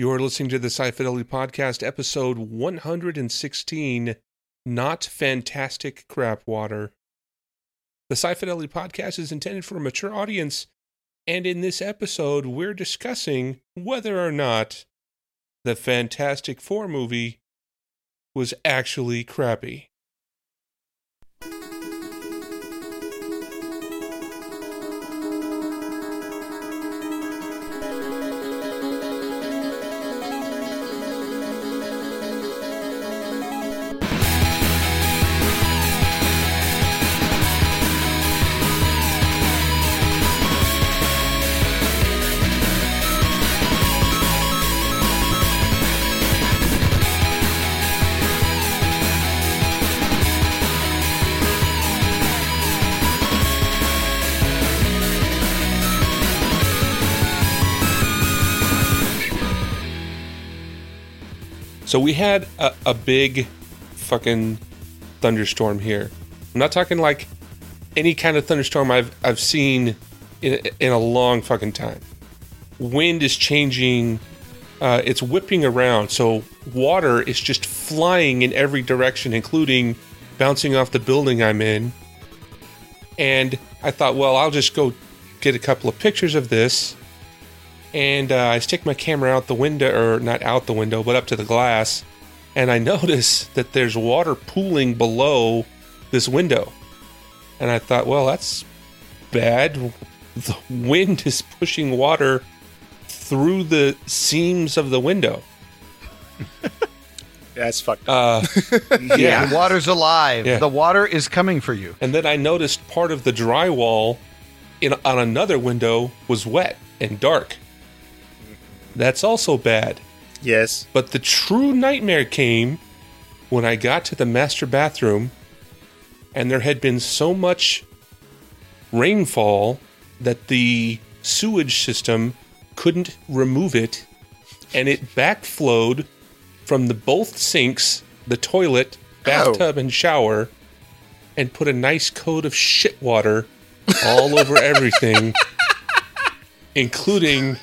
You're listening to the Sci Fidelity Podcast, episode 116 Not Fantastic Crap Water. The Sci Fidelity Podcast is intended for a mature audience, and in this episode, we're discussing whether or not the Fantastic Four movie was actually crappy. So we had a, a big fucking thunderstorm here. I'm not talking like any kind of thunderstorm I've I've seen in, in a long fucking time. Wind is changing. Uh, it's whipping around, so water is just flying in every direction, including bouncing off the building I'm in. And I thought, well, I'll just go get a couple of pictures of this and uh, I stick my camera out the window, or not out the window, but up to the glass, and I notice that there's water pooling below this window. And I thought, well, that's bad. The wind is pushing water through the seams of the window. That's fucked up. Uh, Yeah, the water's alive. Yeah. The water is coming for you. and then I noticed part of the drywall in on another window was wet and dark. That's also bad. yes. But the true nightmare came when I got to the master bathroom and there had been so much rainfall that the sewage system couldn't remove it and it backflowed from the both sinks, the toilet, bathtub and shower and put a nice coat of shit water all over everything including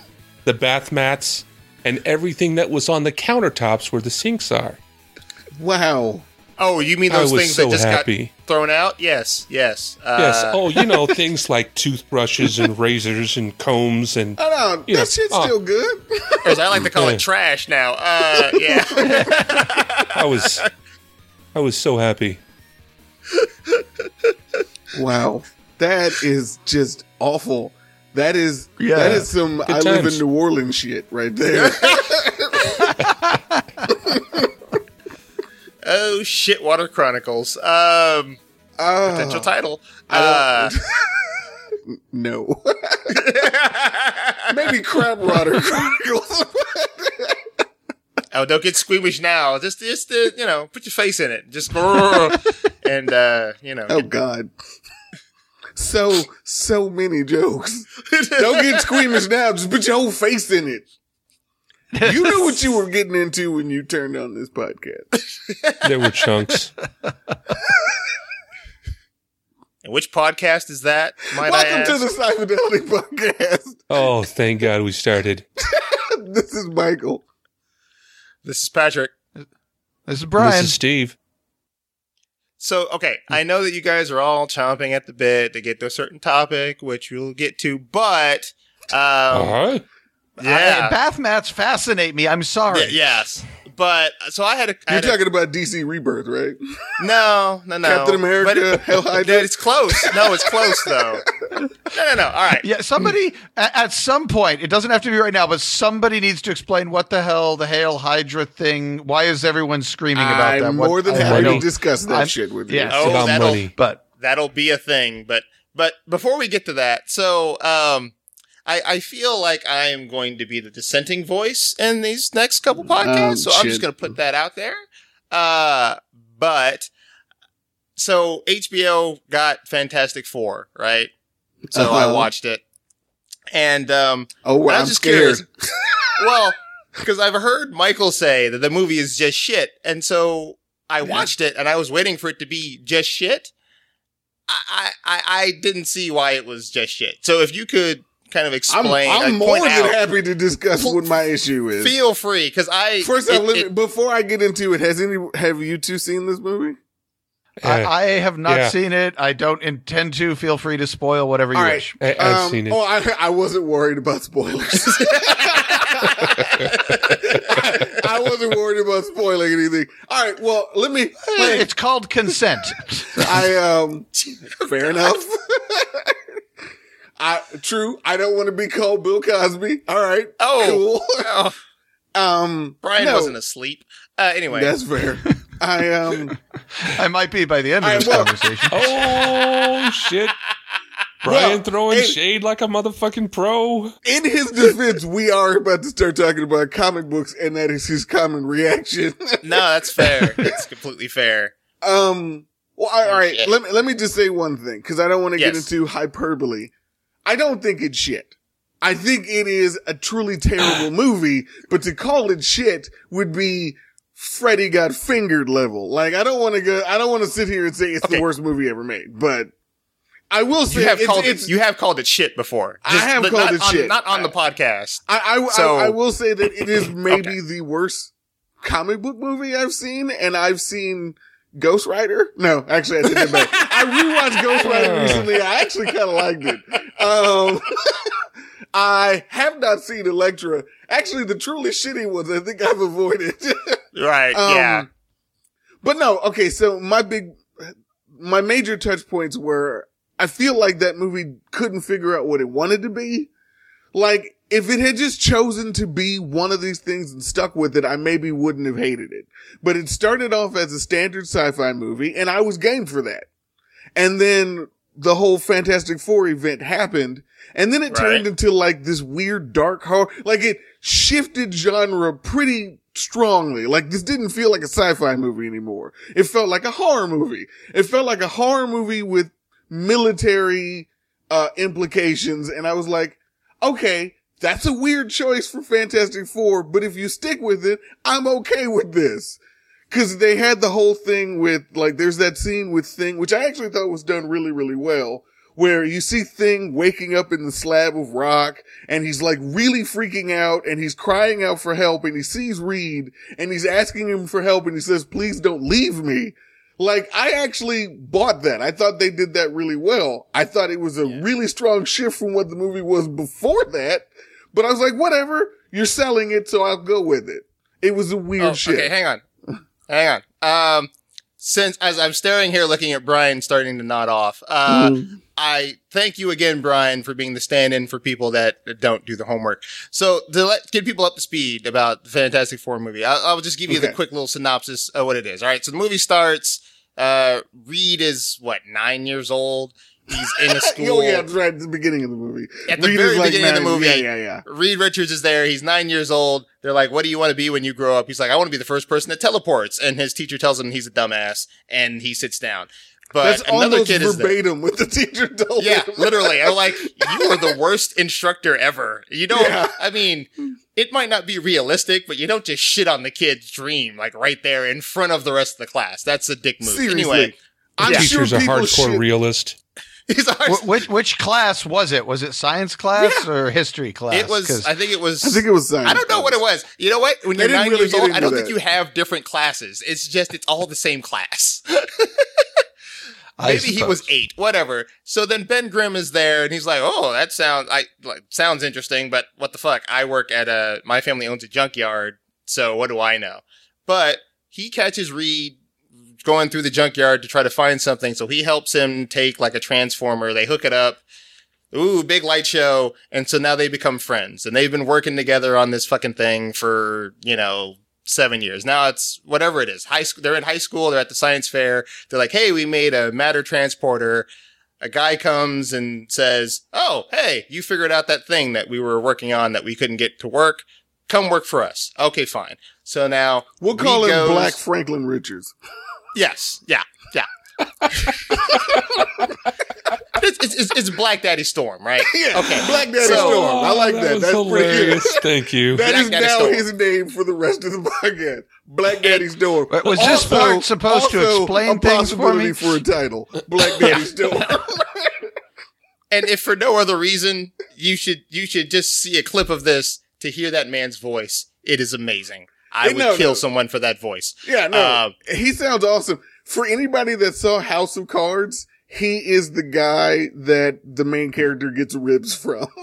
the bath mats and everything that was on the countertops where the sinks are. Wow. Oh, you mean those things so that just happy. got thrown out? Yes, yes. Uh, Yes. Oh, you know, things like toothbrushes and razors and combs and I know. Yeah. That shit's Oh. still good. or as I like to call it, trash now. Uh, yeah. I was I was so happy. wow. That is just awful. That is Yeah. that is some I live in. New Orleans shit right there. oh shit, Water Chronicles. Um, Ah, potential title. Uh, no. Maybe crap water chronicles. oh, don't get squeamish now. Just, just, uh, you know, put your face in it. Just, and uh, you know, oh God. So so many jokes. Don't get squeamish now. Just put your whole face in it. You knew what you were getting into when you turned on this podcast. There were chunks. And which podcast is that? Might I Welcome ask? to the Sci Fidelity Podcast. Oh, thank God we started. This is Michael. This is Patrick. This is Brian. This is Steve. So, okay, I know that you guys are all chomping at the bit to get to a certain topic, which we'll get to, but um, Uh-huh. yeah, I- bath mats fascinate me. I'm sorry. Y- yes. But so I had a, I You're had a- talking about DC Rebirth, right? no, no, no, Captain America, But it- Hail Hydra. Dude, it's close. No, it's close though. No, no, no. All right. Yeah, somebody at some point, it doesn't have to be right now, but somebody needs to explain what the hell the Hail Hydra thing. Why is everyone screaming about that? I'm What- more than I- I happy to discuss that I'm- shit with you. yeah. It's Oh, about that'll- money. But That'll be a thing. But but before we get to that, so um, I I feel like I am going to be the dissenting voice in these next couple podcasts. so I'm just going to put that out there. Uh, but so HBO got Fantastic Four, right? So I Uh-huh. watched it, and um, Oh, I was I'm just scared. curious. well, because I've heard Michael say that the movie is just shit, and so I watched it, and I was waiting for it to be just shit. I, I I I didn't see why it was just shit. So if you could kind of I'm, explain. I'm uh, more point than out, happy to discuss what my issue is. feel free because I First it- off, let me, it- before I get into it, has any have you two seen this movie? I, I have not Yeah. seen it. I don't intend to. Feel free to spoil whatever you All right. wish. I, I've Um, seen it. Oh, I, I wasn't worried about spoilers. I, I wasn't worried about spoiling anything. All right. Well, let me. let- It's called consent. I um. Fair enough. I true. I don't want to be called Bill Cosby. All right. Oh. Cool. oh, Um. Brian no, wasn't asleep. Uh, anyway, That's fair. I um. I might be by the end of I this will. conversation. oh shit! Brian Well, throwing it- shade like a motherfucking pro. In his defense, we are about to start talking about comic books, and that is his common reaction. no, that's fair. It's completely fair. Um. Well, all all right. Shit. Let me let me just say one thing because I don't want to get into hyperbole. I don't think it's shit. I think it is a truly terrible movie, but to call it shit would be Freddy got fingered level. Like I don't want to go. I don't want to sit here and say it's Okay. the worst movie ever made, but I will say You have it's, called it's, it. You have called it shit before. I have called not it on, shit. Not on the podcast. I, I, So- I, I will say that it is maybe the worst comic book movie I've seen, and I've seen Ghost Rider. No, actually, I did that back. I rewatched Ghost Rider recently. I actually kind of liked it. Um, I have not seen Elektra. Actually, the truly shitty ones, I think I've avoided. Right. Um, yeah. But no, okay, so my big, my major touch points were, I feel like that movie couldn't figure out what it wanted to be. Like, if it had just chosen to be one of these things and stuck with it, I maybe wouldn't have hated it. But it started off as a standard sci-fi movie, and I was game for that. And then the whole Fantastic Four event happened, and then it turned into like this weird dark horror, like it shifted genre pretty strongly. Like this didn't feel like a sci-fi movie anymore. It felt like a horror movie. It felt like a horror movie with military, uh, implications. And I was like, okay, that's a weird choice for Fantastic Four, but if you stick with it, I'm okay with this. Cause they had the whole thing with, like, there's that scene with Thing, which I actually thought was done really, really well, where you see Thing waking up in the slab of rock and he's like really freaking out and he's crying out for help and he sees Reed and he's asking him for help and he says, please don't leave me. Like, I actually bought that. I thought they did that really well. I thought it was a really strong shift from what the movie was before that, but I was like, whatever, you're selling it, so I'll go with it. It was a weird Oh, shift. Okay, hang on. hang on. Um, since as I'm staring here looking at Brian starting to nod off, uh, Mhm. I thank you again, Brian, for being the stand-in for people that don't do the homework. So to let get people up to speed about the Fantastic Four movie, I'll, I'll just give you the quick little synopsis of what it is. All right, so the movie starts. Uh, Reed is what nine years old. He's in a school. oh yeah, that's right at the beginning of the movie. At the Reed very is like beginning of the movie. Yeah, yeah, yeah. Reed Richards is there. He's nine years old. They're like, what do you want to be when you grow up? He's like, I want to be the first person that teleports. And his teacher tells him he's a dumbass and he sits down. But That's another almost kid is there. verbatim what the teacher told Yeah, him. literally. I'm like, you are the worst instructor ever. You don't, Yeah. I mean, it might not be realistic, but you don't just shit on the kid's dream, like right there in front of the rest of the class. That's a dick move. Seriously. Anyway, I'm Yeah. sure Teacher's a people hardcore shit- realist. he's a hard, Wh- which which class was it? Was it science class or history class? it was. I think it was, I think it was science. I don't know what it was. You know what? When They you're nine really years old, I don't think you have different classes. It's just, it's all the same class. Maybe he was eight, whatever. So then Ben Grimm is there, and he's like, "Oh, that sounds I like sounds interesting, but what the fuck? I work at a my family owns a junkyard, so what do I know?" But he catches Reed going through the junkyard to try to find something, so he helps him take like a transformer. They hook it up. Ooh, big light show, and so now they become friends, and they've been working together on this fucking thing for you know seven years. Now it's whatever it is. High school. They're in high school. They're at the science fair. They're like, Hey, we made a matter transporter. A guy comes and says, Oh, hey, you figured out that thing that we were working on that we couldn't get to work. Come work for us. Okay, fine. So now We'll call him goes- Black Franklin Richards. Yes. Yeah. Yeah. It's, it's, it's, it's Black Daddy Storm, right? Yeah. Okay. Black Daddy So- Storm. I like Oh, that. was That's pretty good. hilarious. Thank you. That Black is Daddy now Storm. his name for the rest of the podcast. Black Daddy Storm. Wait, was this part supposed to explain a things for me? for a title? Black Daddy Storm. and if for no other reason, you should you should just see a clip of this to hear that man's voice. It is amazing. I Yeah, would no, kill no. someone for that voice. Yeah, no, Uh, he sounds awesome. For anybody that saw House of Cards, he is the guy that the main character gets ribs from.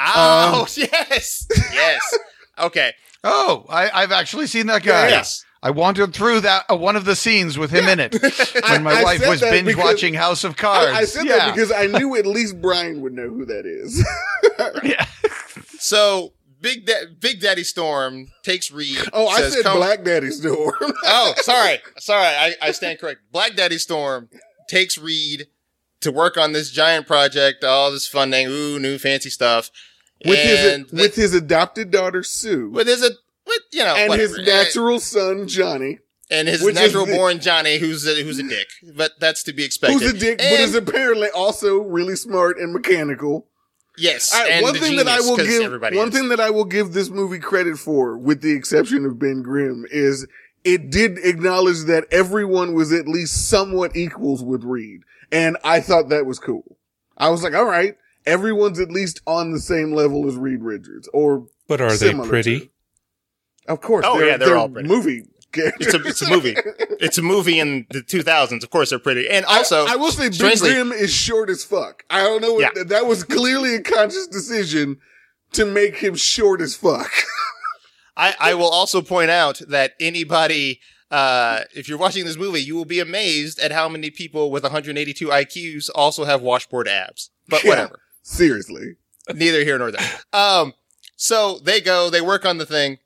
Oh Um, yes, yes. Okay. Oh, I, I've actually seen that guy. Yes. I wandered through that uh, one of the scenes with him in it when my I wife said was binge because- watching House of Cards. I, I said yeah. that because I knew at least Brian would know who that is. yeah. So Big da- Big Daddy Storm takes Reed. oh, I says, said "Come- Black Daddy Storm. Oh, sorry, sorry. I, I stand correct. Black Daddy Storm takes Reed to work on this giant project, all this funding, ooh, new fancy stuff. with and his with his adopted daughter Sue with his, with, you know, and his whatever. natural son Johnny, and his natural the- born Johnny, who's a, who's a dick, but that's to be expected. who's a dick, but is apparently also really smart and mechanical. Yes. All right, and one the thing that I genius, will 'cause give one is. thing that I will give this movie credit for, with the exception of Ben Grimm, is it did acknowledge that everyone was at least somewhat equals with Reed, and I thought that was cool. I was like, all right, everyone's at least on the same level as Reed Richards, or But are they pretty? to. Of course, Oh, yeah, they're all pretty. movie. It's a, it's a movie. It's a movie in the 2000s. Of course, they're pretty. And also, I, I will say, Ben strangely- Grimm is short as fuck. I don't know. What, Yeah. That was clearly a conscious decision to make him short as fuck. I, I will also point out that anybody, uh, if you're watching this movie, you will be amazed at how many people with 182 IQs also have washboard abs. But Yeah. whatever. Seriously. Neither here nor there. Um, so they go, they work on the thing.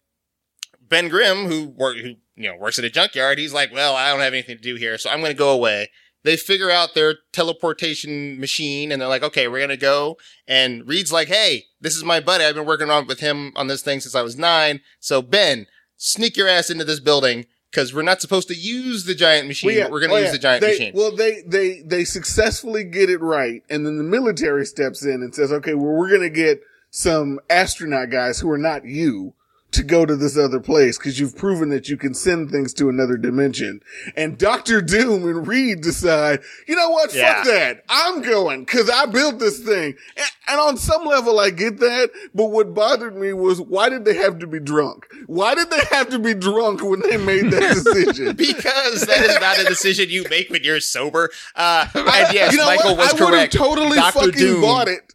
Ben Grimm, who who you know works at a junkyard, he's like, "Well, I don't have anything to do here, so I'm going to go away." They figure out their teleportation machine, and they're like, "Okay, we're going to go." And Reed's like, "Hey, this is my buddy. I've been working on with him on this thing since I was nine. So Ben, sneak your ass into this building." Because we're not supposed to use the giant machine, Well, yeah. but we're going to Oh, use yeah. the giant They- machine. Well, they, they, they successfully get it right. And then the military steps in and says, okay, well, we're going to get some astronaut guys who are not you to go to this other place because you've proven that you can send things to another dimension. And Doctor Doom and Reed decide, you know what? Yeah. Fuck that. I'm going because I built this thing. And, and on some level, I get that. But what bothered me was why did they have to be drunk? Why did they have to be drunk when they made that decision? because that is not a decision you make when you're sober. Uh, and yes, you know Michael what? was I correct. totally Dr. fucking Doom bought it.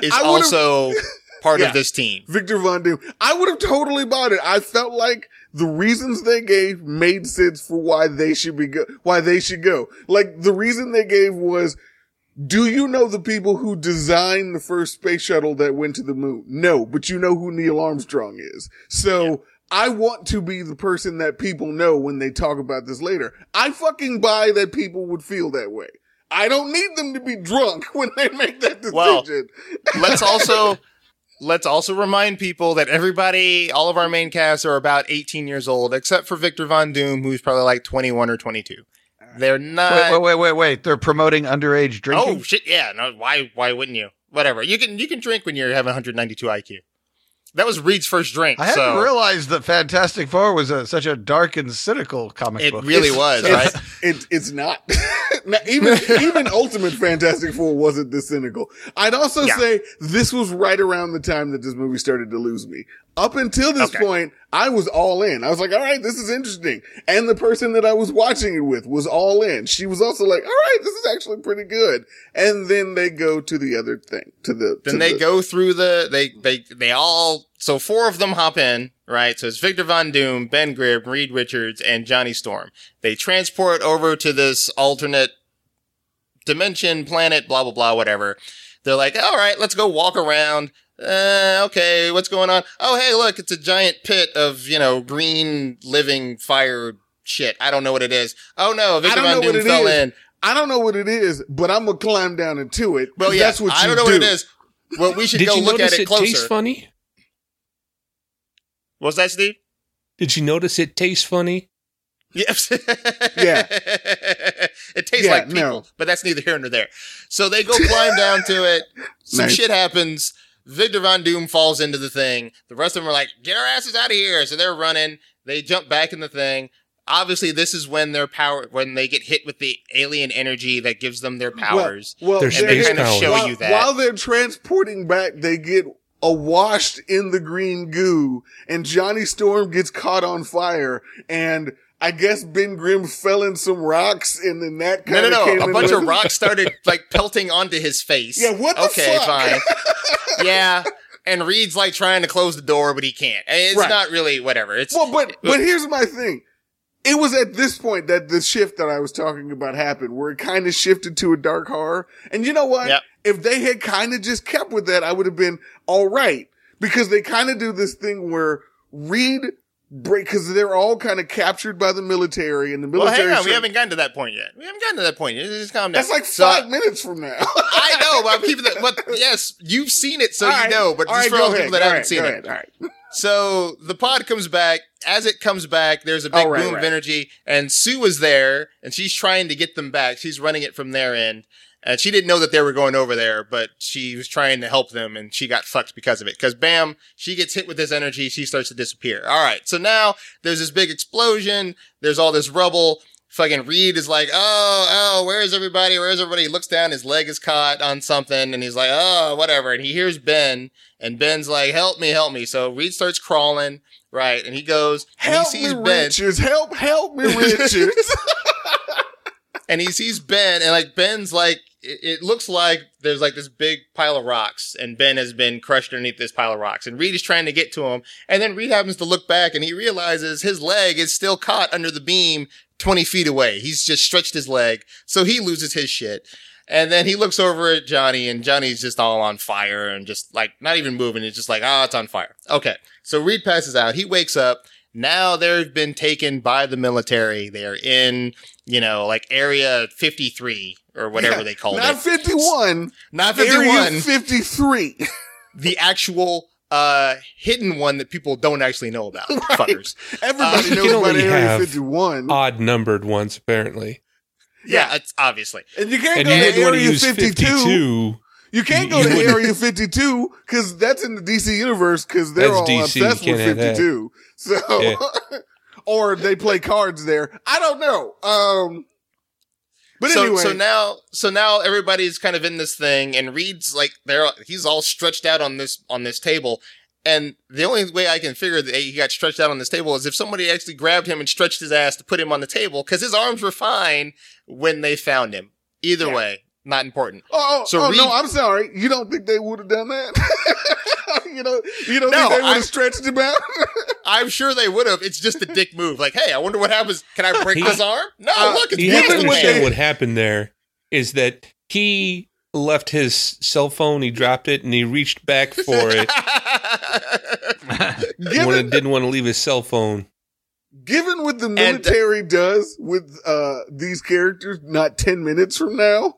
is also part Yeah. of this team. Victor Von Doom. I would have totally bought it. I felt like the reasons they gave made sense for why they should be go- why they should go. Like the reason they gave was, do you know the people who designed the first space shuttle that went to the moon? No, but you know who Neil Armstrong is. So. I want to be the person that people know when they talk about this later. I fucking buy that people would feel that way. I don't need them to be drunk when they make that decision. Well, Let's also let's also remind people that everybody, all of our main casts are about 18 years old, except for Victor Von Doom, who's probably like 21 or 22. They're not. Wait, wait, wait, wait. They're promoting underage oh, drinking. Oh shit! Yeah. No. Why? Why wouldn't you? Whatever. You can you can drink when you have 192 IQ. That was Reed's first drink. I hadn't realized that Fantastic Four was a, such a dark and cynical comic it book. It really was It's- right. It, it's not. Now, even even Ultimate Fantastic Four wasn't this cynical. I'd also Yeah. say this was right around the time that this movie started to lose me. Up until this Okay. point, I was all in. I was like, all right, this is interesting. And the person that I was watching it with was all in. She was also like, all right, this is actually pretty good. And then they go to the other thing, to the, Then to they the- go through the they they they all so four of them hop in right. So it's Victor Von Doom, Ben Grimm, Reed Richards, and Johnny Storm. They transport over to this alternate dimension, planet, blah blah blah, whatever. They're like, all right, let's go walk around. Uh, okay, what's going on? Oh, hey, look, it's a giant pit of you know green living fire shit. I don't know what it is. Oh no, Victor Von Doom fell is. in. I don't know what it is, but I'm gonna climb down into it. Well, 'cause yeah, that's what I you don't know do. what it is. Well, we should Did go you look at it it closer. tastes funny? What's that, Steve? Did you notice it tastes funny? Yes. Yeah. it tastes Yeah, like people, no. but that's neither here nor there. So they go climb down to it. Some Nice. shit happens. Victor Von Doom falls into the thing. The rest of them are like, get our asses out of here. So they're running. They jump back in the thing. obviously this is when their power when they get hit with the alien energy that gives them their powers. Well, Their they space kind of show while, you that. while they're transporting back, they get awashed in the green goo, and Johnny Storm gets caught on fire, and I guess Ben Grimm fell in some rocks, and then that kind of no. No. No a bunch with of rocks started like pelting onto his face. Yeah, what the okay, fuck? fine. yeah. And Reed's like trying to close the door, but he can't. It's Right. not really whatever. It's Well, but but here's my thing. It was at this point that the shift that I was talking about happened, where it kind of shifted to a dark horror. And you know what? Yep. If they had kind of just kept with that, I would have been all right. Because they kind of do this thing where Reed break, because they're all kind of captured by the military, and the well, military. hang on. We haven't gotten to that point yet. We haven't gotten to that point yet. Just calm down. That's like So, five minutes from now. I know, but I'm keeping that. But yes, you've seen it, so All you right. know. But All just right, for all the people that All haven't right, seen it. All right. So the pod comes back. As it comes back, there's a big boom of energy, and Sue is there, and she's trying to get them back. She's running it from their end, and she didn't know that they were going over there, but she was trying to help them, and she got fucked because of it. Because bam, she gets hit with this energy, she starts to disappear. All right, so now there's this big explosion. There's all this rubble. Fucking Reed is like, oh, oh, where's everybody? Where's everybody? He looks down, his leg is caught on something, and he's like, oh, whatever. And he hears Ben, and Ben's like, help me, help me. So Reed starts crawling, right? And he goes, and Help he sees me, Ben, Richards. Help, help me, Richards. and he sees Ben, and like Ben's like, it, looks like there's like this big pile of rocks, and Ben has been crushed underneath this pile of rocks. And Reed is trying to get to him, and then Reed happens to look back, and he realizes his leg is still caught under the beam 20 feet away. He's just stretched his leg, so he loses his shit. And then he looks over at Johnny, and Johnny's just all on fire and just like not even moving. It's just like, ah, it's on fire. Okay. So Reed passes out. He wakes up. Now they've been taken by the military. They're in, you know, like area 53 or whatever Yeah, they called it. Not 51. Not Area 51. 53. the actual, uh, hidden one that people don't actually know about. Fuckers. Everybody You knows about Area 51. Odd numbered ones, apparently. Yeah, it's obviously. and you can't And go you to wouldn't to Area 52. 52. You can't go You to Area 52 because that's in the DC universe because they're That's all DC, obsessed with can't have that. 52. So, Yeah. or they play cards there. I don't know. Um, but so, anyway, so now, so now everybody's kind of in this thing, and Reed's like, they're he's all stretched out on this on this table, and the only way I can figure that he got stretched out on this table is if somebody actually grabbed him and stretched his ass to put him on the table, because his arms were fine when they found him. Either Yeah. way, not important. oh, oh, so oh, Reed- no, I'm sorry. You don't think they would have done that? you know, you don't No, think they would have stretched him out? I'm sure they would have. It's just a dick move. Like, hey, I wonder what happens. Can I break He- his arm? No, Uh, look, it's You have to what understand what happened there is that he left his cell phone, he dropped it, and he reached back for it when it didn't want to leave his cell phone. given what the military does with uh, these characters, not 10 minutes from now,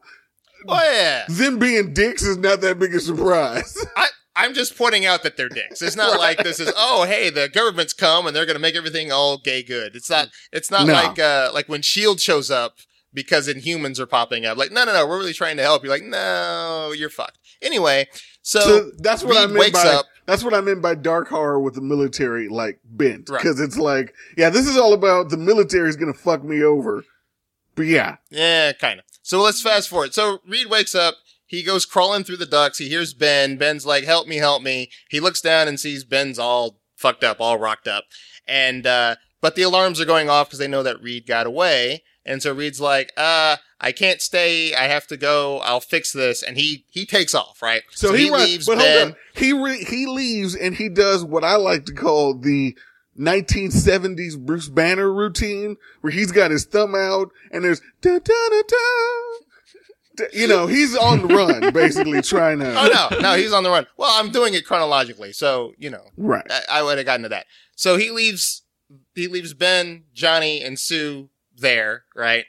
oh yeah. them being dicks is not that big a surprise. I, I'm just pointing out that they're dicks. It's not like this is oh hey the government's come and they're gonna make everything all gay good. It's not. It's not No. like uh like when Shield shows up because Inhumans are popping up. Like no no no we're really trying to help. You're like no you're fucked. Anyway, so, so that's what I Reed meant wakes by up. that's what I meant by dark horror with the military like bent Right. because it's like yeah this is all about the military's gonna fuck me over, but yeah Yeah, kind of. So let's fast forward. So Reed wakes up. He goes crawling through the ducts. He hears Ben. Ben's like, help me, help me. He looks down and sees Ben's all fucked up, all rocked up. And, uh, but the alarms are going off because they know that Reed got away. And so Reed's like, uh, I can't stay. I have to go. I'll fix this. And he, he takes off, right? so, he, runs, leaves but Ben. he re- he leaves and he does what I like to call the 1970s Bruce Banner routine where he's got his thumb out and there's da da da da. You know, he's on the run, basically trying to. Oh no, no, he's on the run. Well, I'm doing it chronologically. So, you know, Right. I, I would have gotten to that. So he leaves, he leaves Ben, Johnny, and Sue there, right?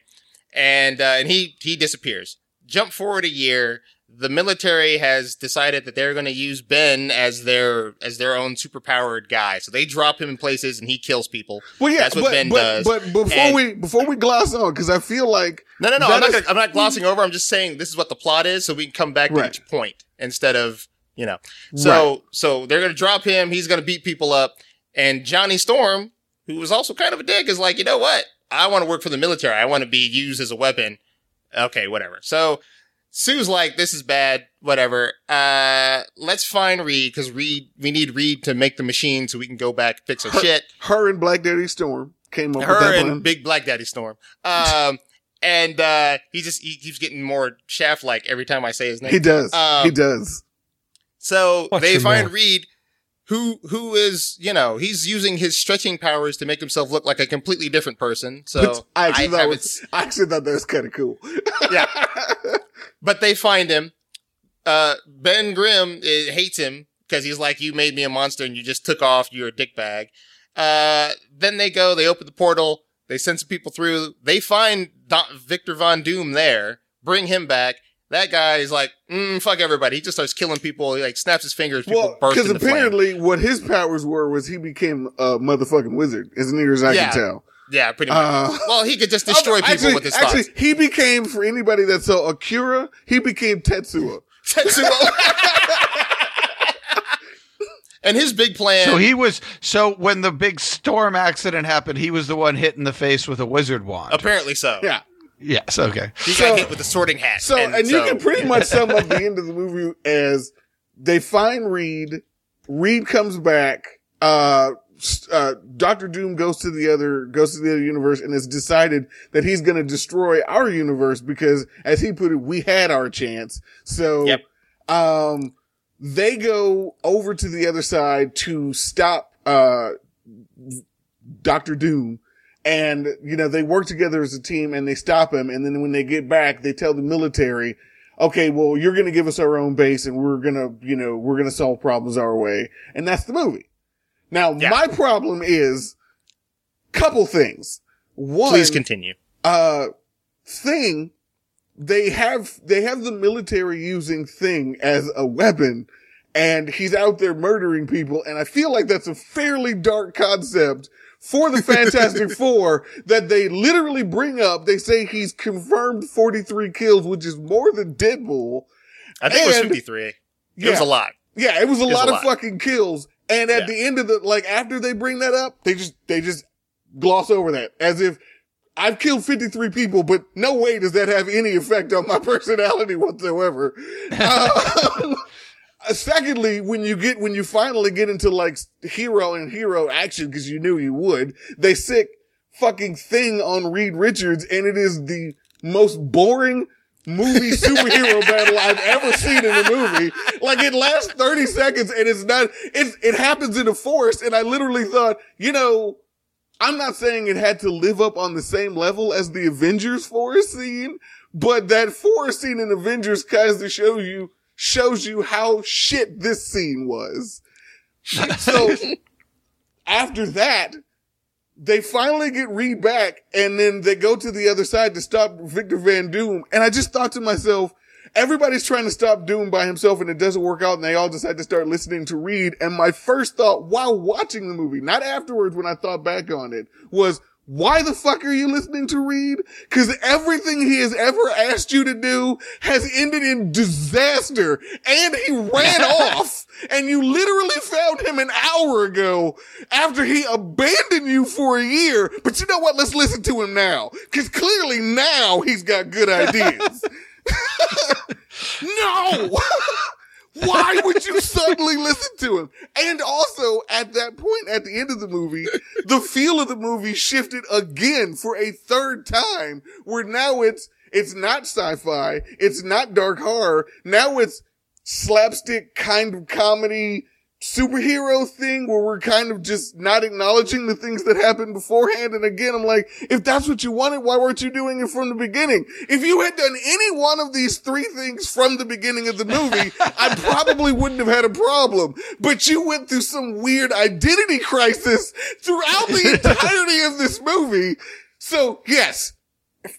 And uh, and he he disappears. Jump forward a year. The military has decided that they're going to use Ben as their as their own superpowered guy. So they drop him in places and he kills people. Well, yeah, That's what but, Ben but, does. But before And- we before we gloss on, because I feel like No, no, no. I'm not. is- Gonna, I'm not glossing over. I'm just saying this is what the plot is, so we can come back to each point instead of you know. So Right. so they're gonna drop him. He's gonna beat people up, and Johnny Storm who was also kind of a dick, is like, you know what? I want to work for the military. I want to be used as a weapon. Okay, whatever. So Sue's like, this is bad. Whatever. Uh, let's find Reed because Reed, we need Reed to make the machine so we can go back and fix our Her- shit. Her and Black Daddy Storm came up with Her that and plan. Big Black Daddy Storm. Um, and uh, he just he keeps getting more shaft like every time I say his name. He does. Um, he does. So Watch they find mouth. Reed, who who is you know he's using his stretching powers to make himself look like a completely different person. So I actually, thought haven't was, I actually thought that was kind of cool. yeah. But they find him. Uh, ben Grimm uh, hates him because he's like, "You made me a monster, and you just took off. You're a dickbag." Uh, then they go. They open the portal. They send some people through. They find Don- Victor Von Doom there. Bring him back. That guy is like, mm, "Fuck everybody." He just starts killing people. He like snaps his fingers. People well, because into flame. apparently what his powers were was he became a motherfucking wizard, as near as I Yeah. can tell. Yeah, pretty much. Uh, well, he could just destroy people with his actually, thoughts. he became for anybody that saw Akira, he became Tetsuo. Tetsuo. and his big plan. So he was so when the big storm accident happened, he was the one hit in the face with a wizard wand. apparently so. Yeah. yes, okay. He So- got hit with a sorting hat. So, and, you so- can pretty much sum up the end of the movie as they find Reed. Reed comes back. Uh, s- uh, Doctor Doom goes to the other, goes to the other universe and has decided that he's going to destroy our universe because, as he put it, we had our chance. So, Yep. um, they go over to the other side to stop, uh, Doctor Doom. And, you know, they work together as a team and they stop him. And then when they get back, they tell the military, okay, well, you're going to give us our own base and we're going to, you know, we're going to solve problems our way. And that's the movie. Now, Yeah. my problem is couple things. One, Please continue. uh, thing, they have, they have the military using thing as a weapon and he's out there murdering people. And I feel like that's a fairly dark concept for the Fantastic Four that they literally bring up. They say he's confirmed 43 kills, which is more than Deadpool. I think it was and- 53. It Yeah. was a lot. Yeah, it was a It's lot a of lot. fucking kills. And at Yeah. the end of the, like, after they bring that up, they just, they just gloss over that as if I've killed 53 people, but no way does that have any effect on my personality whatsoever. Um, secondly, when you get, when you finally get into like hero and hero action, cause you knew you would, they sick fucking thing on Reed Richards and it is the most boring movie superhero battle I've ever seen in a movie. Like it lasts 30 seconds and it's not, it, it happens in a forest. And I literally thought, you know, I'm not saying it had to live up on the same level as the Avengers forest scene, but that forest scene in Avengers kind of shows you, shows you how shit this scene was. So after that, they finally get Reed back and then they go to the other side to stop Victor Von Doom. And I just thought to myself, everybody's trying to stop Doom by himself and it doesn't work out and they all decide to start listening to Reed. And my first thought while watching the movie, not afterwards when I thought back on it, was why the fuck are you listening to Reed? Cause everything he has ever asked you to do has ended in disaster and he ran off and you literally found him an hour ago after he abandoned you for a year. But you know what? Let's listen to him now. Cause clearly now he's got good ideas. no! Why would you suddenly listen to him? And also, at that point, at the end of the movie, the feel of the movie shifted again for a third time, where now it's, it's not sci-fi, it's not dark horror, now it's slapstick kind of comedy superhero thing where we're kind of just not acknowledging the things that happened beforehand. And again, I'm like, if that's what you wanted, why weren't you doing it from the beginning? If you had done any one of these three things from the beginning of the movie, I probably wouldn't have had a problem. But you went through some weird identity crisis throughout the entirety of this movie. So yes,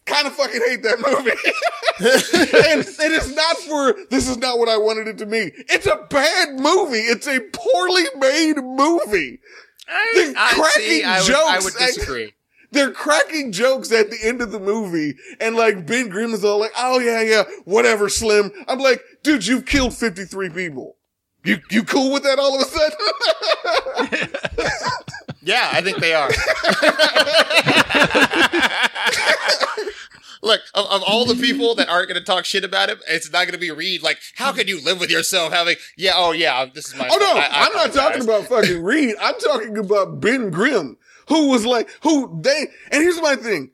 kind of fucking hate that movie. and it is not for, this is not what I wanted it to be. It's a bad movie. It's a poorly made movie. I, The I, cracking see, I would, I jokes would disagree. They're cracking jokes at the end of the movie. And like Ben Grimm is all like, oh yeah, yeah, whatever, Slim. I'm like, dude, you've killed 53 people. You, you cool with that all of a sudden? Yeah, I think they are. Look, of, of all the people that aren't going to talk shit about him, it's not going to be Reed. Like, how could you live with yourself having? Yeah, oh yeah, this is my. Oh no. I- I'm not talking about fucking Reed. I'm talking about Ben Grimm, who was like, who they, and here's my thing.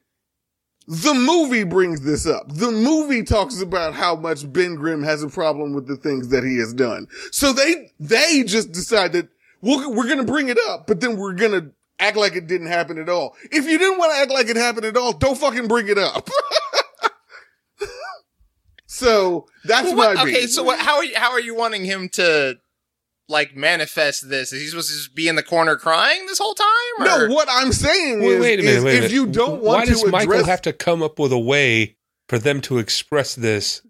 The movie brings this up. The movie talks about how much Ben Grimm has a problem with the things that he has done. So they, they just decided, we'll, we're gonna bring it up, but then we're gonna act like it didn't happen at all. If you didn't want to act like it happened at all, don't fucking bring it up. so that's Well, my okay, beef. so what, how are you, how are you wanting him to like manifest this? Is he supposed to just be in the corner crying this whole time? Or? No, what I'm saying Wait, is, wait a minute. is wait a if you don't want to address why to does Michael have to come up with a way for them to express this?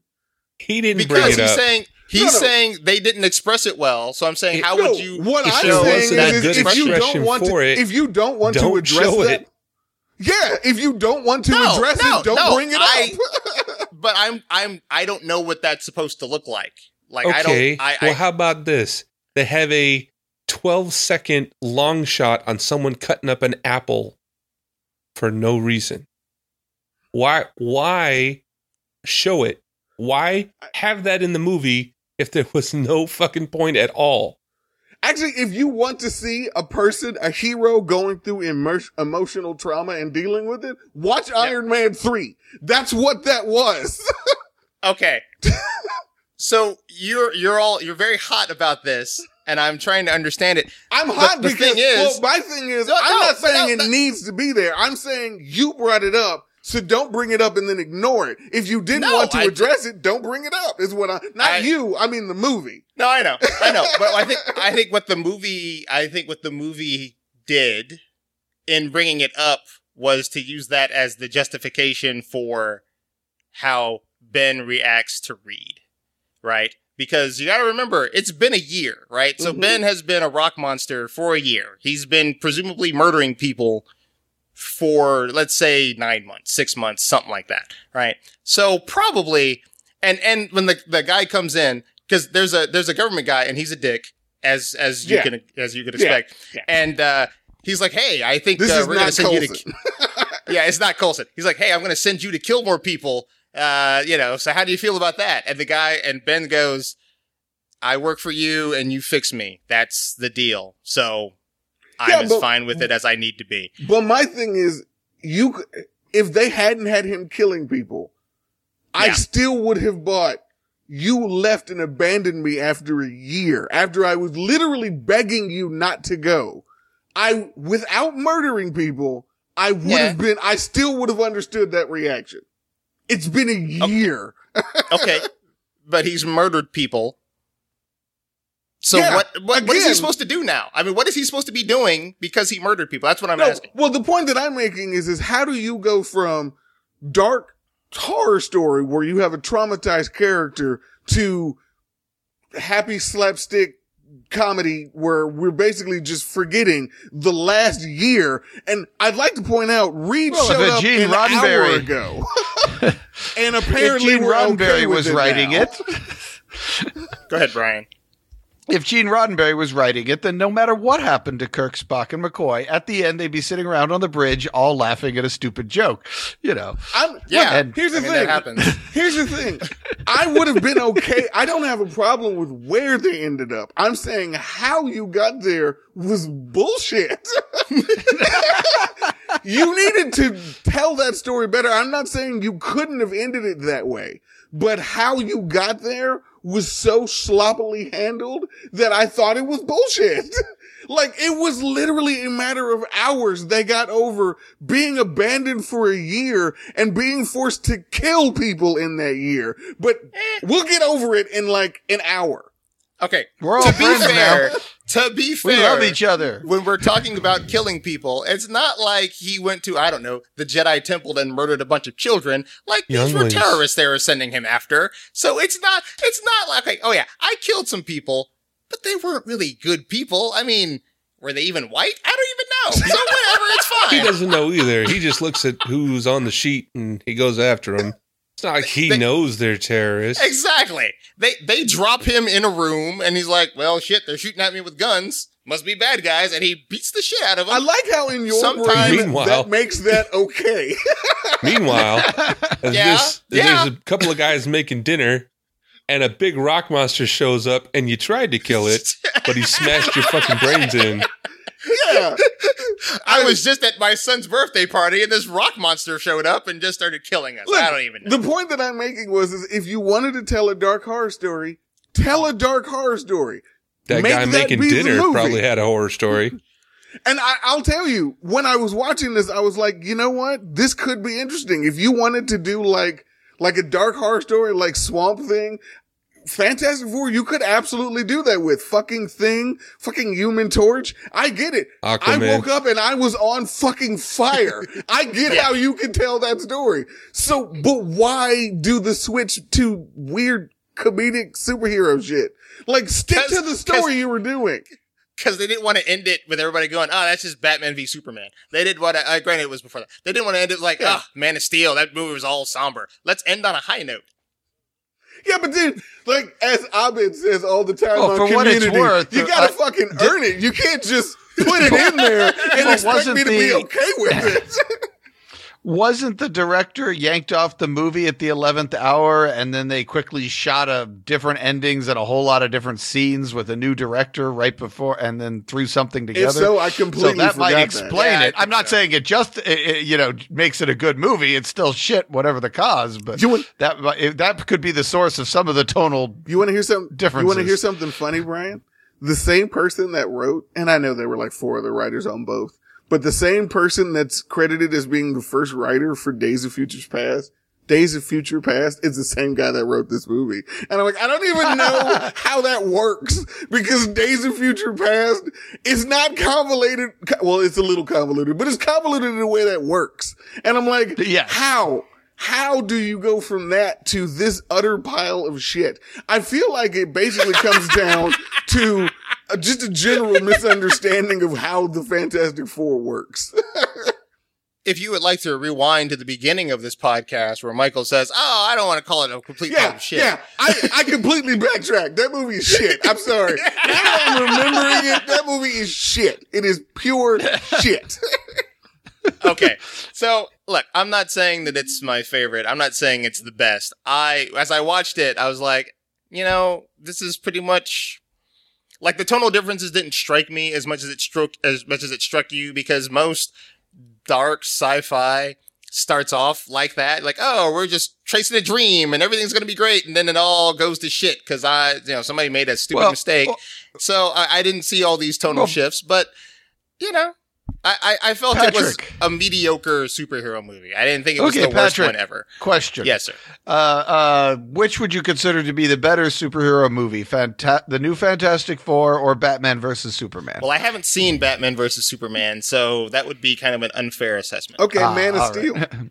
He didn't bring it he's up. saying he's No, no. saying they didn't express it well. So I'm saying, how no, would you? What if I'm there saying wasn't is, if you don't want to, it, if you don't want to don't address show that, it. yeah, if you don't want to No, address no, it, don't no, bring it I- up. but I'm I'm I don't know what that's supposed to look like. Like okay. I don't. I, well, I how about this? They have a 12 second long shot on someone cutting up an apple for no reason. Why? Why show it? Why have that in the movie if there was no fucking point at all? Actually, if you want to see a person, a hero going through immer- emotional trauma and dealing with it, watch Iron Man 3. That's what that was. okay. so you're you're all you're very hot about this, and I'm trying to understand it. I'm hot the because thing is- well, my thing is No, I'm no, not saying no, it no. needs to be there. I'm saying you brought it up, so don't bring it up and then ignore it. If you didn't No, want to I- address it, don't bring it up. Is what I not I- you. I mean the movie. No, I know, I know, but I think I think what the movie I think what the movie did in bringing it up was to use that as the justification for how Ben reacts to Reed, right? Because you got to remember, it's been a year, right? So Mhm. Ben has been a rock monster for a year. He's been presumably murdering people for, let's say, nine months, six months, something like that, right? So probably, and and when the the guy comes in, because there's a there's a government guy and he's a dick, as as you Yeah. can as you could expect, Yeah. and uh, he's like, hey, I think This uh, is we're gonna send you to Coulson. yeah, it's not Coulson. He's like, hey, I'm going to send you to kill more people. Uh, you know, so how do you feel about that? And the guy, and Ben goes, I work for you and you fix me. That's the deal. So I'm Yeah, as fine with it as I need to be. But my thing is, you if they hadn't had him killing people, I still would have bought. You left and abandoned me after a year, after I was literally begging you not to go. I, without murdering people, I would Yeah. have been, I still would have understood that reaction. It's been a year. Okay. but he's murdered people. So Yeah, what, what, what is he supposed to do now? I mean, what is he supposed to be doing because he murdered people? That's what I'm No, asking. well, the point that I'm making is, is how do you go from dark horror story where you have a traumatized character to happy slapstick comedy where we're basically just forgetting the last year. And I'd like to point out, Reed Well, showed up Gene an hour Roddenberry- ago. and If apparently Gene we're Roddenberry okay with was it writing now. it, Go ahead, Brian. If Gene Roddenberry was writing it, then no matter what happened to Kirk, Spock, and McCoy, at the end they'd be sitting around on the bridge, all laughing at a stupid joke. You know, I'm, Yeah. And- here's the I mean, thing. happens. Here's the thing. I would have been okay. I don't have a problem with where they ended up. I'm saying how you got there was bullshit. you needed to tell that story better. I'm not saying you couldn't have ended it that way, but how you got there was so sloppily handled that I thought it was bullshit. Like it was literally a matter of hours they got over being abandoned for a year and being forced to kill people in that year. But eh. we'll get over it in like an hour. Okay. We're all to be friends fair, now. to be fair, we love each other. when we're talking about killing people, it's not like he went to, I don't know, the Jedi Temple and murdered a bunch of children. Like these were terrorists they were sending him after. So it's not, it's not like, okay, oh yeah, I killed some people, but they weren't really good people. I mean, were they even white? I don't even know. So whatever, it's fine. He doesn't know either. He just looks at who's on the sheet and he goes after them. It's not like he They- knows they're terrorists. Exactly. They they drop him in a room and he's like, "Well, shit, they're shooting at me with guns." must be bad guys, and he beats the shit out of them. I like how in your Sometimes- brain Meanwhile- that makes that okay. Meanwhile, as Yeah, this, yeah. there's a couple of guys making dinner, and a big rock monster shows up, and you tried to kill it, but he smashed your fucking brains in. yeah. I was just at my son's birthday party, and this rock monster showed up and just started killing us. Look, I don't even know. The point that I'm making was is if you wanted to tell a dark horror story, tell a dark horror story. That Make guy that making dinner probably had a horror story. And I, I'll tell you, when I was watching this, I was like, you know what? This could be interesting. If you wanted to do like, like a dark horror story, like Swamp Thing, Fantastic Four, you could absolutely do that with fucking Thing, fucking Human Torch. I get it. I woke up and I was on fucking fire. I get how you can tell that story. So, but why do the switch to weird comedic superhero shit? Like, stick to the story you were doing. because they didn't want to end it with everybody going, "Oh, that's just Batman v Superman." They didn't want to. Uh, granted, it was before that. They didn't want to end it like, Yeah. "Ah, Man of Steel." That movie was all somber. Let's end on a high note. Yeah, but then, like, as Abed says all the time Well, on for what it's Community, worth, you gotta uh, fucking earn it. You can't just put it in there and expect me to be okay with it. Wasn't the director yanked off the movie at the 11th hour and then they quickly shot a different endings and a whole lot of different scenes with a new director right before and then threw something together? if so, I completely So that forgot might that. explain Yeah, I it. I'm not so. saying it just it, it, you know makes it a good movie. It's still shit, whatever the cause. But You want- that it- that could be the source of some of the tonal. You want to hear something? Different. You want to hear something funny, Brian? The same person that wrote, and I know there were like four other writers on both, but the same person that's credited as being the first writer for Days of Futures Past, Days of Future Past is the same guy that wrote this movie. And I'm like, I don't even know how that works because Days of Future Past is not convoluted. Well, it's a little convoluted, but it's convoluted in a way that works. And I'm like, Yes. how? How do you go from that to this utter pile of shit? I feel like it basically comes down to Uh, just a general misunderstanding of how the Fantastic Four works. If you would like to rewind to the beginning of this podcast where Michael says, "Oh, I don't want to call it a complete yeah, shit," yeah. I, I completely backtracked. That movie is shit. I'm sorry. Now I'm remembering it. That movie is shit. It is pure shit. okay. So, look, I'm not saying that it's my favorite. I'm not saying it's the best. I, as I watched it, I was like, you know, this is pretty much like the tonal differences didn't strike me as much as it struck as much as it struck you because most dark sci-fi starts off like that, like, oh, we're just tracing a dream and everything's gonna be great, and then it all goes to shit because I, you know, somebody made a stupid Well, mistake. well- so I, I didn't see all these tonal Well- shifts, but you know, I, I, I felt it was a mediocre superhero movie. I didn't think it was Okay, the worst one ever. Question. Yes, sir. Uh, uh, which would you consider to be the better superhero movie? Fanta- the new Fantastic Four or Batman versus Superman? Well, I haven't seen Batman versus Superman, so that would be kind of an unfair assessment. Okay, Ah, Man of all right. Steel.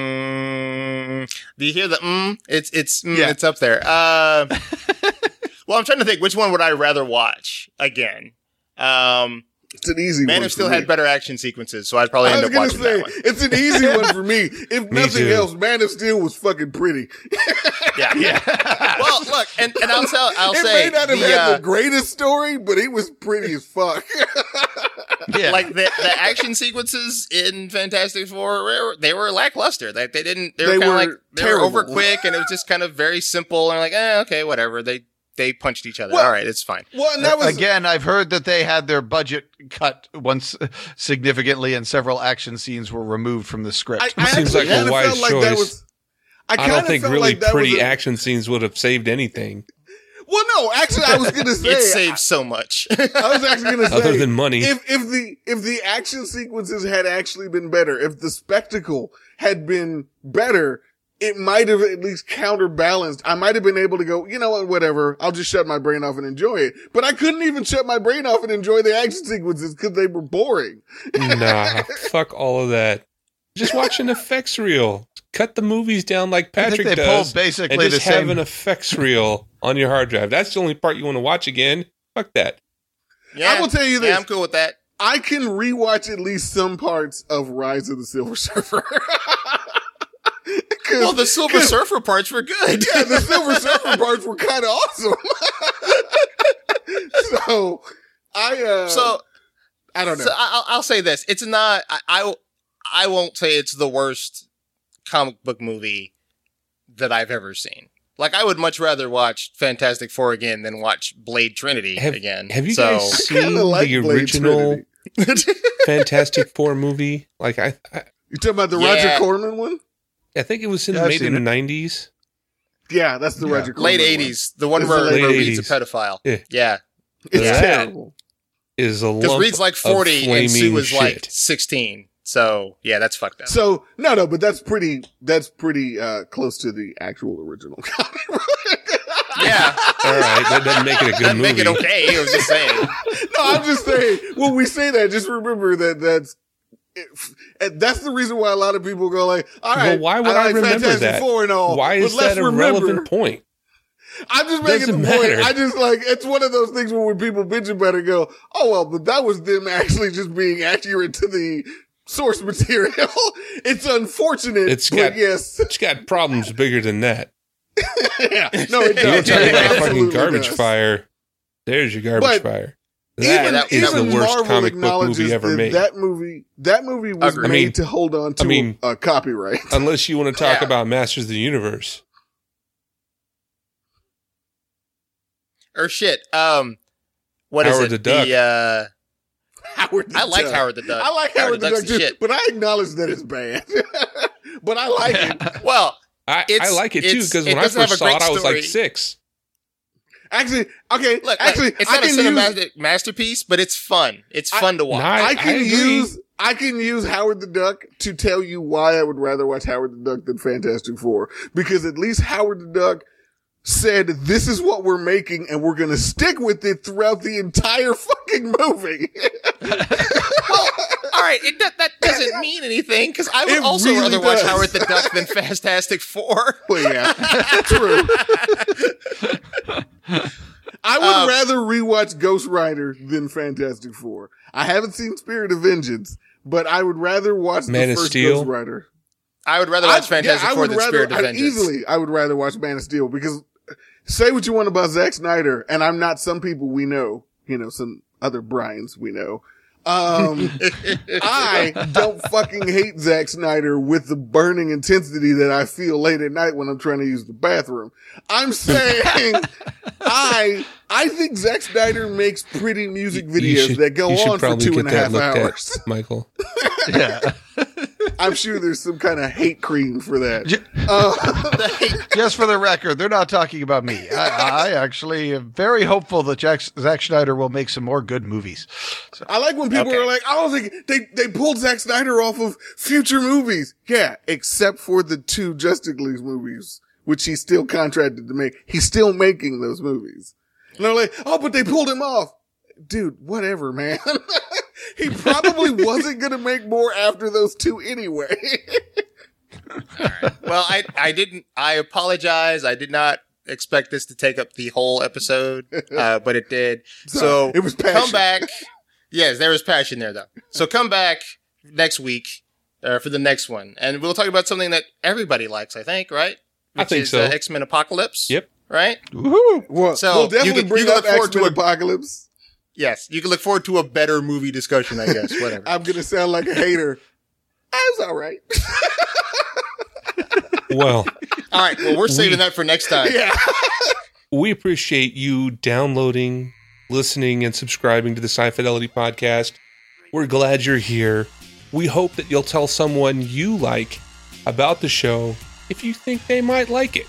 Mm, do you hear the mm? It's it's mm, Yeah. it's up there. Uh, well, I'm trying to think which one would I rather watch again. Um, It's an easy Man one. of Steel for me. had better action sequences, so I'd probably I end was up gonna watching say that one. it's an easy one for me. If Me nothing too. else, Man of Steel was fucking pretty. Yeah, yeah. well, look, and, and I'll tell, I'll it say it may not have the, had uh, the greatest story, but it was pretty as fuck. yeah. like the, the action sequences in Fantastic Four, they were lackluster. They, they didn't. They were They kind of were like they terrible. were over quick, and it was just kind of very simple. And like, eh, okay, whatever. They they punched each other. Well- All right, it's fine. well, and that was Again, I've heard that they had their budget cut once significantly, and several action scenes were removed from the script. I, I Seems actually like a kinda wise felt like that choice. was. I, I don't think felt really like that pretty a- action scenes would have saved anything Well, no, actually, I was gonna say It saves so much. I was actually gonna say other than money. if if the if the action sequences had actually been better, if the spectacle had been better, it might have at least counterbalanced. I might have been able to go, you know what, whatever. I'll just shut my brain off and enjoy it. But I couldn't even shut my brain off and enjoy the action sequences because they were boring. nah, fuck all of that. Just watch an effects reel. Cut the movies down like I think Patrick they does, pulled basically and the just have same. an effects reel on your hard drive. That's the only part you want to watch again. Fuck that. yeah, I will tell you this. Yeah, I'm cool with that. I can rewatch at least some parts of Rise of the Silver Surfer. 'Cause- Well, the Silver 'cause- Surfer parts were good. yeah, the Silver Surfer parts were kind of awesome. so I uh so I don't know. So I- I'll, I'll say this: it's not. I, I I won't say it's the worst comic book movie that I've ever seen. Like I would much rather watch Fantastic Four again than watch Blade Trinity Have- again. Have you so, guys seen like the Blade original Fantastic Four movie? Like I, I, You talking about the Yeah. Roger Corman one? I think it was in, Yeah, I've made in the it. nineties. Yeah, that's the Yeah. Roger Corman late one. eighties, the one where, the late where Reed's a pedophile. Yeah. yeah. It's Yeah. terrible. Is a Because Reed's like forty and Sue flaming was like sixteen. So yeah, that's fucked up. So no, no, but that's pretty. That's pretty uh, close to the actual original comic. yeah, All right, that doesn't make it a good that'd movie. make it okay. I was just saying. no, I'm just saying. When we say that, just remember that that's. It, that's the reason why a lot of people go like, all right, Well, why would I, I like remember Fantastic that? Four and all, Why is that a remember- relevant point? I'm just making Doesn't the point. matter. I just like it's one of those things where when people bitch about it, go, "Oh well," but that was them actually just being accurate to the source material. it's unfortunate. It's got- yes, It's got problems bigger than that. yeah. No, it does. want to talk It about a fucking garbage does. fire? There's your garbage But fire. Even, That is even the worst Marvel comic book movie ever that made. That movie, that movie was Agreed. made I mean- to hold on to I mean- a, a copyright. Unless you want to talk Yeah. about Masters of the Universe. Or shit. Um, what is Howard it? the Duck. uh, Howard the I like Duck. Howard the Duck. I like Howard, the Duck's Duck too, shit. but I acknowledge that it's bad. but I like it. Well, I, I like it too because when I first saw great it, I was like six. Actually, okay. look, actually, look, it's I not a can use cinematic masterpiece, but it's fun. It's I- fun to watch. I- I can agree. use I can use Howard the Duck to tell you why I would rather watch Howard the Duck than Fantastic Four because at least Howard the Duck said this is what we're making and we're going to stick with it throughout the entire fucking movie. All right, it, that, that doesn't mean anything because I would It also really rather watch does. Howard the Duck than Fantastic Four. well, yeah, true. I would Um, rather rewatch Ghost Rider than Fantastic Four. I haven't seen Spirit of Vengeance, but I would rather watch Man the of first Steel? Ghost Rider. I would rather watch I- Fantastic yeah, I Four would than rather, Spirit of I- Vengeance. Easily, I would rather watch Man of Steel because say what you want about Zack Snyder, and I'm not some people we know, you know, some other Brian's we know. Um, I don't fucking hate Zack Snyder with the burning intensity that I feel late at night when I'm trying to use the bathroom. I'm saying I I think Zack Snyder makes pretty music videos should- that go on for two and a half two get and a that half looked at, hours. Michael. yeah. I'm sure there's some kind of hate cream for that. Uh, Just for the record, they're not talking about me. I, I actually am very hopeful that Jack, Zack Snyder will make some more good movies. I like when people Okay. are like, "Oh, they they they pulled Zack Snyder off of future movies." Yeah, except for the two Justice League movies, which he's still contracted to make. He's still making those movies. And they're like, "Oh, but they pulled him off." Dude, whatever, man. he probably wasn't going to make more after those two anyway. well, I I didn't. I apologize. I did not expect this to take up the whole episode, uh, but it did. So it was come back. Yes, there was passion there though. So come back next week uh, for the next one, and we'll talk about something that everybody likes. I think, right? I think is, so. Uh, X Men Apocalypse. Yep. Right. Woohoo! Well, So, we'll you definitely can- bring you up forward X-Men to a- Apocalypse. Yes, you can look forward to a better movie discussion. I guess. Whatever. I'm going to sound like a hater. I was all right. Well, All right. Well, we're saving We- that for next time. yeah. we appreciate you downloading, listening, and subscribing to the Sci Fidelity podcast. We're glad you're here. We hope that you'll tell someone you like about the show if you think they might like it.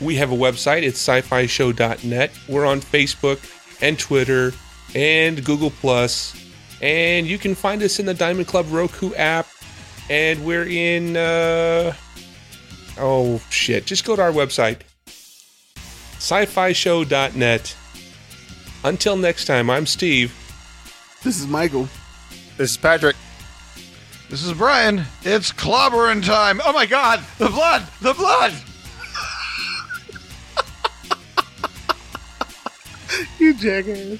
We have a website, it's sci fi show.net. We're on Facebook and Twitter and Google Plus, and you can find us in the Diamond Club Roku app, and we're in, uh, oh shit, just go to our website, sci-fi show.net. Until next time, I'm Steve. This is Michael. This is Patrick. This is Brian. It's clobbering time. Oh my god! The blood! The blood! You jackass.